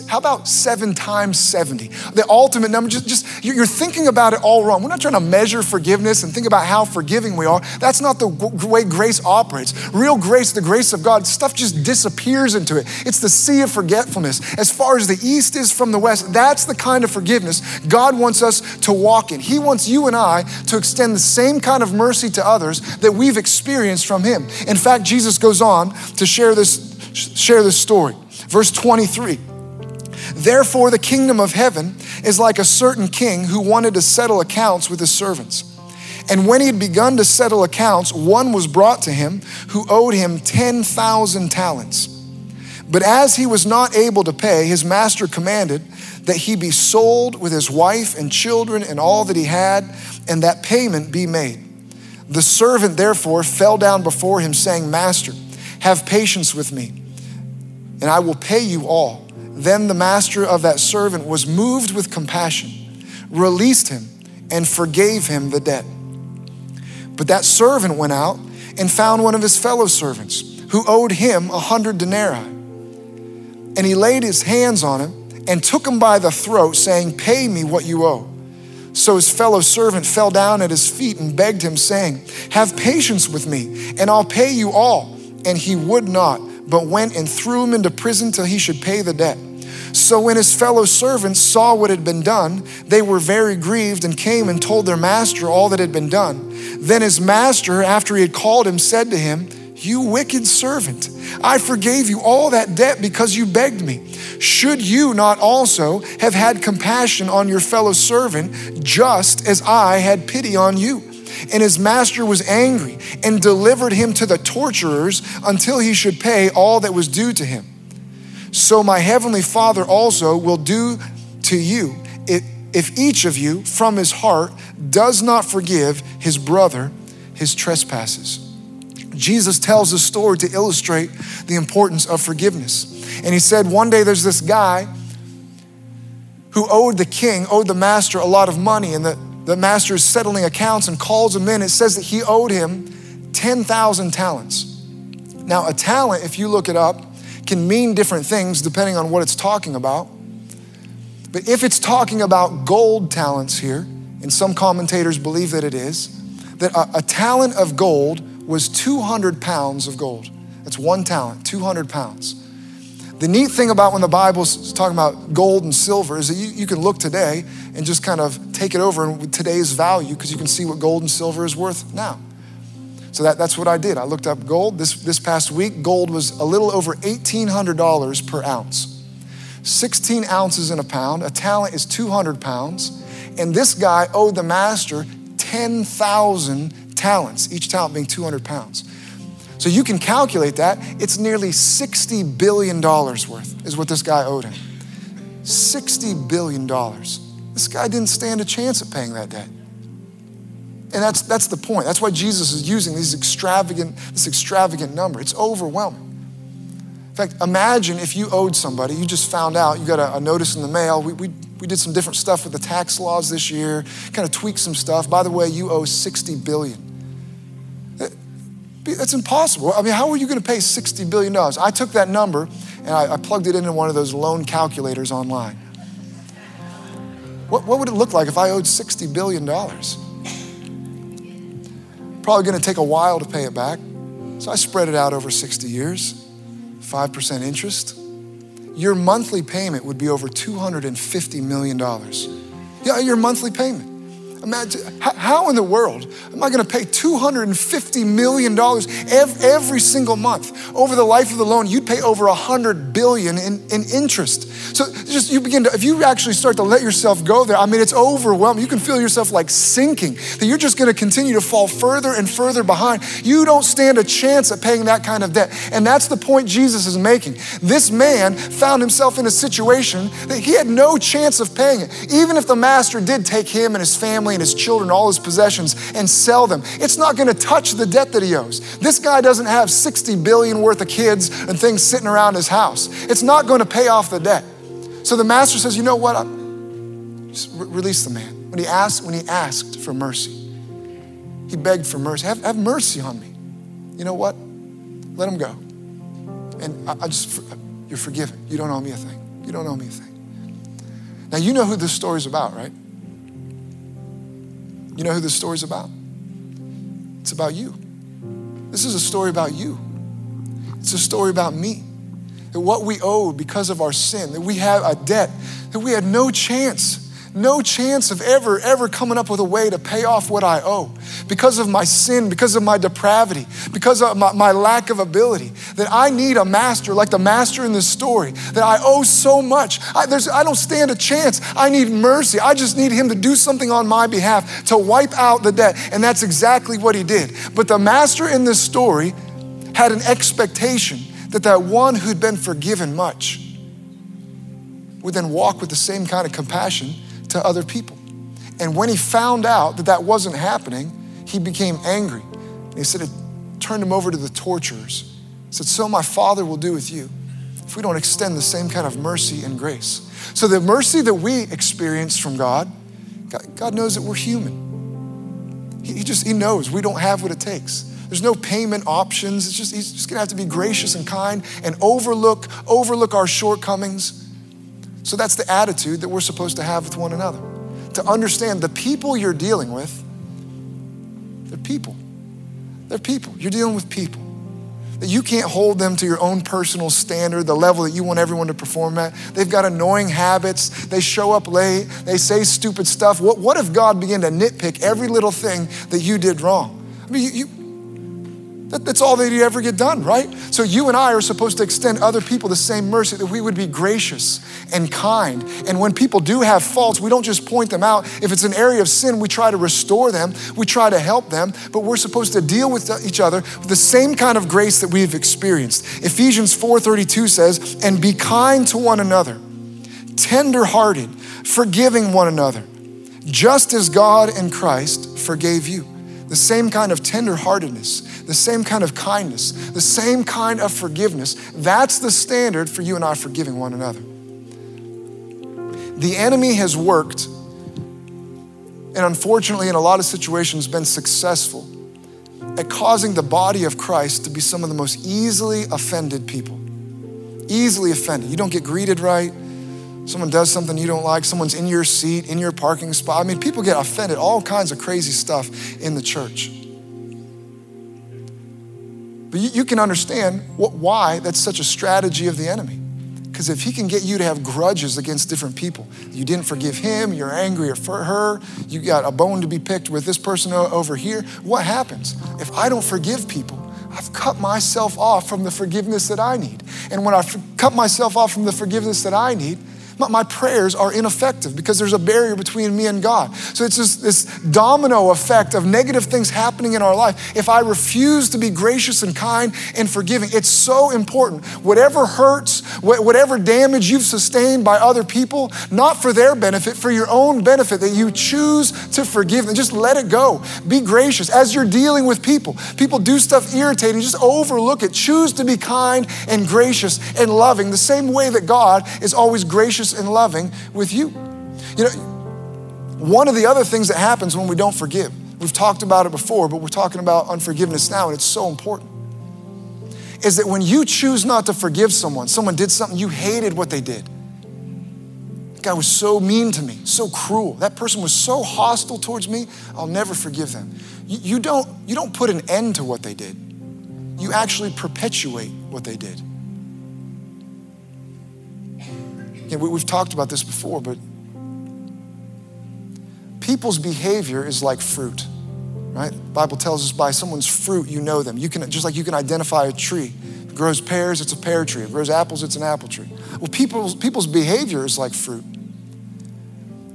how about seven times 70? The ultimate number, just, just you're thinking about it all wrong. We're not trying to measure forgiveness and think about how forgiving we are. That's not the way grace operates. Real grace, the grace of God, stuff just disappears into it. It's the sea of forgetfulness. As far as the east is from the west, that's the kind of forgiveness God wants us to walk in. He wants you and I to extend the same kind of mercy to others that we've experienced from Him. In fact, Jesus goes on to share this, share this story. Verse 23. Therefore, the kingdom of heaven is like a certain king who wanted to settle accounts with his servants. And when he had begun to settle accounts, one was brought to him who owed him 10,000 talents. But as he was not able to pay, his master commanded that he be sold with his wife and children and all that he had, and that payment be made. The servant therefore fell down before him, saying, Master, have patience with me, and I will pay you all. Then the master of that servant was moved with compassion, released him, and forgave him the debt. But that servant went out and found one of his fellow servants who owed him a hundred denarii. And he laid his hands on him and took him by the throat, saying, Pay me what you owe. So his fellow servant fell down at his feet and begged him, saying, Have patience with me, and I'll pay you all. And he would not, but went and threw him into prison till he should pay the debt. So when his fellow servants saw what had been done, they were very grieved and came and told their master all that had been done. Then his master, after he had called him, said to him, You wicked servant, I forgave you all that debt because you begged me. Should you not also have had compassion on your fellow servant, just as I had pity on you? And his master was angry and delivered him to the torturers until he should pay all that was due to him so my heavenly Father also will do to you if each of you from his heart does not forgive his brother his trespasses. Jesus tells a story to illustrate the importance of forgiveness. And he said, One day there's this guy who owed the king, owed the master a lot of money, and the, the master is settling accounts and calls him in. It says that he owed him 10,000 talents. Now, a talent, if you look it up, can mean different things depending on what it's talking about. But if it's talking about gold talents here, and some commentators believe that it is, that a, a talent of gold was 200 pounds of gold. That's one talent, 200 pounds. The neat thing about when the Bible's talking about gold and silver is that you, you can look today and just kind of take it over in today's value because you can see what gold and silver is worth now. So that, that's what I did. I looked up gold. This, this past week, gold was a little over $1,800 per ounce. 16 ounces in a pound. A talent is 200 pounds. And this guy owed the master 10,000 talents, each talent being 200 pounds. So you can calculate that. It's nearly $60 billion worth, is what this guy owed him. $60 billion. This guy didn't stand a chance at paying that debt. And that's, that's the point. That's why Jesus is using these extravagant, this extravagant number. It's overwhelming. In fact, imagine if you owed somebody, you just found out, you got a, a notice in the mail. We, we, we did some different stuff with the tax laws this year, kind of tweaked some stuff. By the way, you owe 60 billion. That's impossible. I mean, how are you going to pay $60 billion? I took that number and I, I plugged it into one of those loan calculators online. What, what would it look like if I owed $60 billion? Probably going to take a while to pay it back. So I spread it out over 60 years, 5% interest. Your monthly payment would be over $250 million. Yeah, your monthly payment. Imagine, how in the world am I going to pay $250 million every, single month? Over the life of the loan, you'd pay over 100 billion in, in interest. So just you begin to, if you actually start to let yourself go there, I mean, it's overwhelming. You can feel yourself like sinking, that you're just going to continue to fall further and further behind. You don't stand a chance at paying that kind of debt. And that's the point Jesus is making. This man found himself in a situation that he had no chance of paying it. Even if the master did take him and his family, family and his children, all his possessions, and sell them. It's not going to touch the debt that he owes. This guy doesn't have 60 billion worth of kids and things sitting around his house. It's not going to pay off the debt. So the master says, "You know what? Just re- release the man." When he asked, when he asked for mercy, he begged for mercy. Have, have mercy on me. You know what? Let him go. And I, I just, you're forgiven. You don't owe me a thing. You don't owe me a thing. Now, you know who this story's about, right? You know who this story's about? It's about you. This is a story about you. It's a story about me. That what we owe because of our sin, that we have a debt, that we had no chance no chance of ever, ever coming up with a way to pay off what I owe because of my sin, because of my depravity, because of my, my, lack of ability. That I need a master like the master in this story, that I owe so much. I, I don't stand a chance. I need mercy. I just need him to do something on my behalf to wipe out the debt. And that's exactly what he did. But the master in this story had an expectation that that one who'd been forgiven much would then walk with the same kind of compassion to other people. And when he found out that that wasn't happening, he became angry. And he said, it turned him over to the torturers. He said, So my father will do with you if we don't extend the same kind of mercy and grace. So the mercy that we experience from God, God knows that we're human. He just, he knows we don't have what it takes. There's no payment options. It's just, he's just gonna have to be gracious and kind and overlook, overlook our shortcomings so that's the attitude that we're supposed to have with one another. To understand the people you're dealing with, they're people. They're people. You're dealing with people. that you can't hold them to your own personal standard, the level that you want everyone to perform at. They've got annoying habits. They show up late. They say stupid stuff. What, what if God began to nitpick every little thing that you did wrong? I mean, you, you that, that's all that you ever get done, right? So you and I are supposed to extend other people the same mercy that we would be gracious and kind. And when people do have faults, we don't just point them out. If it's an area of sin, we try to restore them, we try to help them, but we're supposed to deal with each other with the same kind of grace that we've experienced. Ephesians 4:32 says, "And be kind to one another, tender-hearted, forgiving one another, just as God in Christ forgave you." The same kind of tenderheartedness the same kind of kindness, the same kind of forgiveness. That's the standard for you and I forgiving one another. The enemy has worked, and unfortunately, in a lot of situations, been successful at causing the body of Christ to be some of the most easily offended people. Easily offended. You don't get greeted right. Someone does something you don't like. Someone's in your seat, in your parking spot. I mean, people get offended, all kinds of crazy stuff in the church. But you, you can understand what, why that's such a strategy of the enemy. Because if he can get you to have grudges against different people, you didn't forgive him, you're angry for her, you got a bone to be picked with this person over here, what happens? If I don't forgive people, I've cut myself off from the forgiveness that I need. And when I cut myself off from the forgiveness that I need, my prayers are ineffective because there's a barrier between me and God. So it's just this domino effect of negative things happening in our life. If I refuse to be gracious and kind and forgiving, it's so important. Whatever hurts, whatever damage you've sustained by other people, not for their benefit, for your own benefit, that you choose to forgive them. Just let it go. Be gracious. As you're dealing with people, people do stuff irritating, just overlook it. Choose to be kind and gracious and loving, the same way that God is always gracious gracious and loving with you. You know, one of the other things that happens when we don't forgive, we've talked about it before, but we're talking about unforgiveness now, and it's so important, is that when you choose not to forgive someone, someone did something, you hated what they did. That guy was so mean to me, so cruel. That person was so hostile towards me, I'll never forgive them. You, you don't, you don't put an end to what they did, you actually perpetuate what they did. We, we've talked about this before, but people's behavior is like fruit, right? The Bible tells us by someone's fruit you know them. You can just like you can identify a tree. If it grows pears, it's a pear tree. If it grows apples, it's an apple tree. Well, people's people's behavior is like fruit.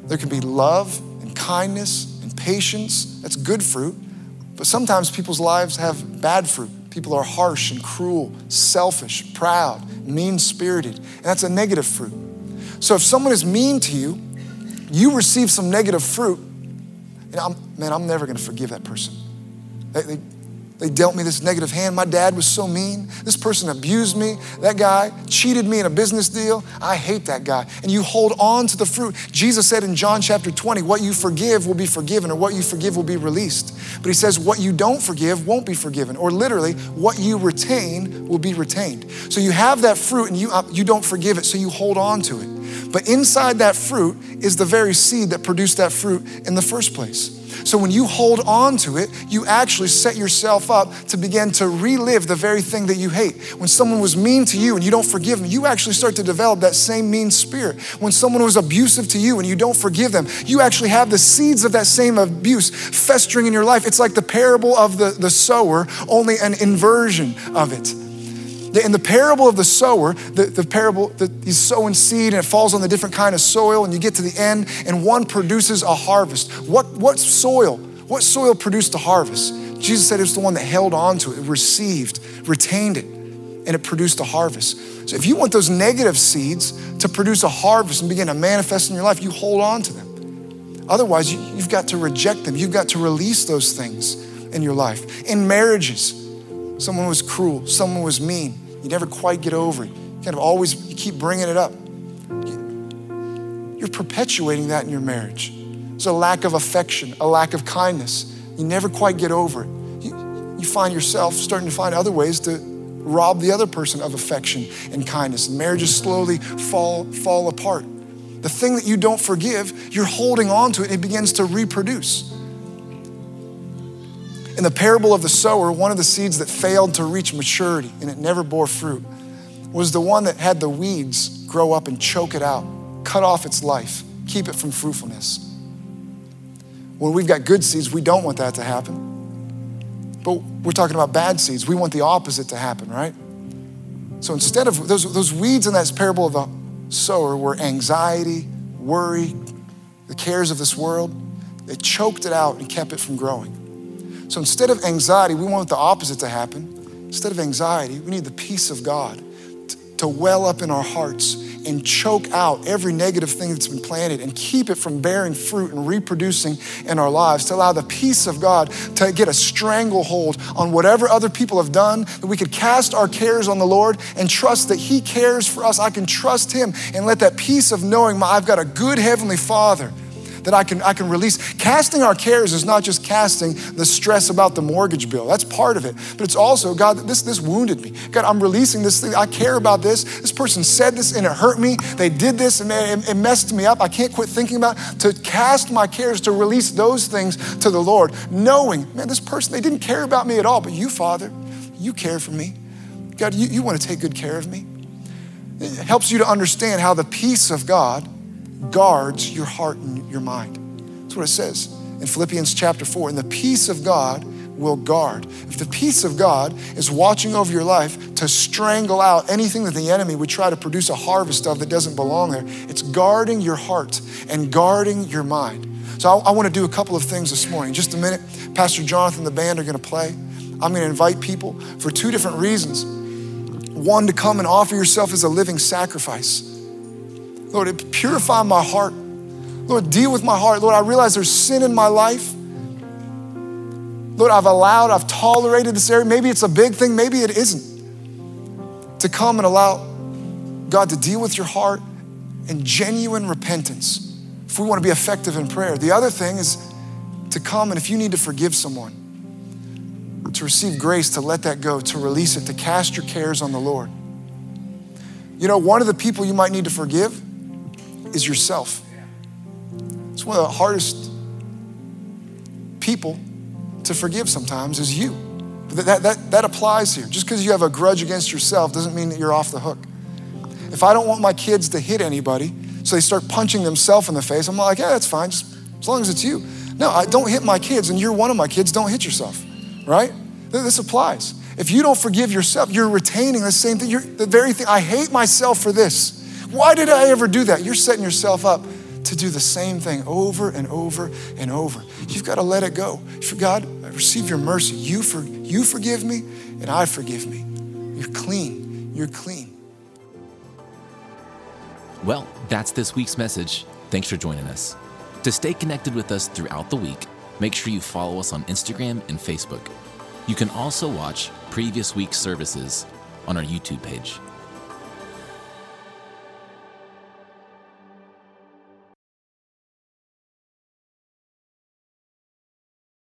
There can be love and kindness and patience. That's good fruit. But sometimes people's lives have bad fruit. People are harsh and cruel, selfish, proud, mean spirited. And that's a negative fruit. So if someone is mean to you, you receive some negative fruit, and I'm, man, I'm never gonna forgive that person. They, they, they dealt me this negative hand. My dad was so mean. This person abused me. That guy cheated me in a business deal. I hate that guy. And you hold on to the fruit. Jesus said in John chapter 20, what you forgive will be forgiven, or what you forgive will be released. But he says, what you don't forgive won't be forgiven, or literally, what you retain will be retained. So you have that fruit and you, uh, you don't forgive it, so you hold on to it. But inside that fruit is the very seed that produced that fruit in the first place. So when you hold on to it, you actually set yourself up to begin to relive the very thing that you hate. When someone was mean to you and you don't forgive them, you actually start to develop that same mean spirit. When someone was abusive to you and you don't forgive them, you actually have the seeds of that same abuse festering in your life. It's like the parable of the, the sower, only an inversion of it in the parable of the sower, the, the parable that he's sowing seed and it falls on the different kind of soil, and you get to the end, and one produces a harvest. What, what soil? What soil produced a harvest? Jesus said it was the one that held on to it, received, retained it, and it produced a harvest. So if you want those negative seeds to produce a harvest and begin to manifest in your life, you hold on to them. Otherwise, you, you've got to reject them. You've got to release those things in your life. In marriages, someone was cruel, someone was mean you never quite get over it. You kind of always you keep bringing it up. You're perpetuating that in your marriage. There's a lack of affection, a lack of kindness. You never quite get over it. You, you find yourself starting to find other ways to rob the other person of affection and kindness. And marriages slowly fall, fall apart. The thing that you don't forgive, you're holding on to it, it begins to reproduce. In the parable of the sower, one of the seeds that failed to reach maturity and it never bore fruit was the one that had the weeds grow up and choke it out, cut off its life, keep it from fruitfulness. When we've got good seeds, we don't want that to happen. But we're talking about bad seeds. We want the opposite to happen, right? So instead of those, those weeds in that parable of the sower were anxiety, worry, the cares of this world, they choked it out and kept it from growing. So instead of anxiety, we want the opposite to happen. Instead of anxiety, we need the peace of God to well up in our hearts and choke out every negative thing that's been planted and keep it from bearing fruit and reproducing in our lives, to allow the peace of God to get a stranglehold on whatever other people have done, that we could cast our cares on the Lord and trust that He cares for us. I can trust Him and let that peace of knowing my, I've got a good Heavenly Father that I can, I can release. Casting our cares is not just casting the stress about the mortgage bill. That's part of it. But it's also, God, this, this wounded me. God, I'm releasing this thing. I care about this. This person said this and it hurt me. They did this and it, it messed me up. I can't quit thinking about it. To cast my cares, to release those things to the Lord, knowing, man, this person, they didn't care about me at all, but you, Father, you care for me. God, you, you want to take good care of me. It helps you to understand how the peace of God guards your heart and your mind. That's what it says in Philippians chapter 4. And the peace of God will guard. If the peace of God is watching over your life to strangle out anything that the enemy would try to produce a harvest of that doesn't belong there, it's guarding your heart and guarding your mind. So I, I want to do a couple of things this morning. In just a minute, Pastor Jonathan, the band are going to play. I'm going to invite people for two different reasons. One, to come and offer yourself as a living sacrifice Lord, purify my heart. Lord, deal with my heart. Lord, I realize there's sin in my life. Lord, I've allowed, I've tolerated this area. Maybe it's a big thing, maybe it isn't. To come and allow God to deal with your heart and genuine repentance if we want to be effective in prayer. The other thing is to come and if you need to forgive someone, to receive grace, to let that go, to release it, to cast your cares on the Lord. You know, one of the people you might need to forgive is yourself. It's one of the hardest people to forgive sometimes is you. That, that, that, applies here. Just because you have a grudge against yourself doesn't mean that you're off the hook. If I don't want my kids to hit anybody, so they start punching themselves in the face, I'm like, yeah, that's fine, just as long as it's you. No, I don't hit my kids, and you're one of my kids, don't hit yourself, right? This applies. If you don't forgive yourself, you're retaining the same thing. You're the very thing. I hate myself for this. Why did I ever do that? You're setting yourself up to do the same thing over and over and over. You've got to let it go. For God, I receive your mercy. You, for, you forgive me, and I forgive me. You're clean. You're clean. Well, that's this week's message. Thanks for joining us. To stay connected with us throughout the week, make sure you follow us on Instagram and Facebook. You can also watch previous week's services on our YouTube page.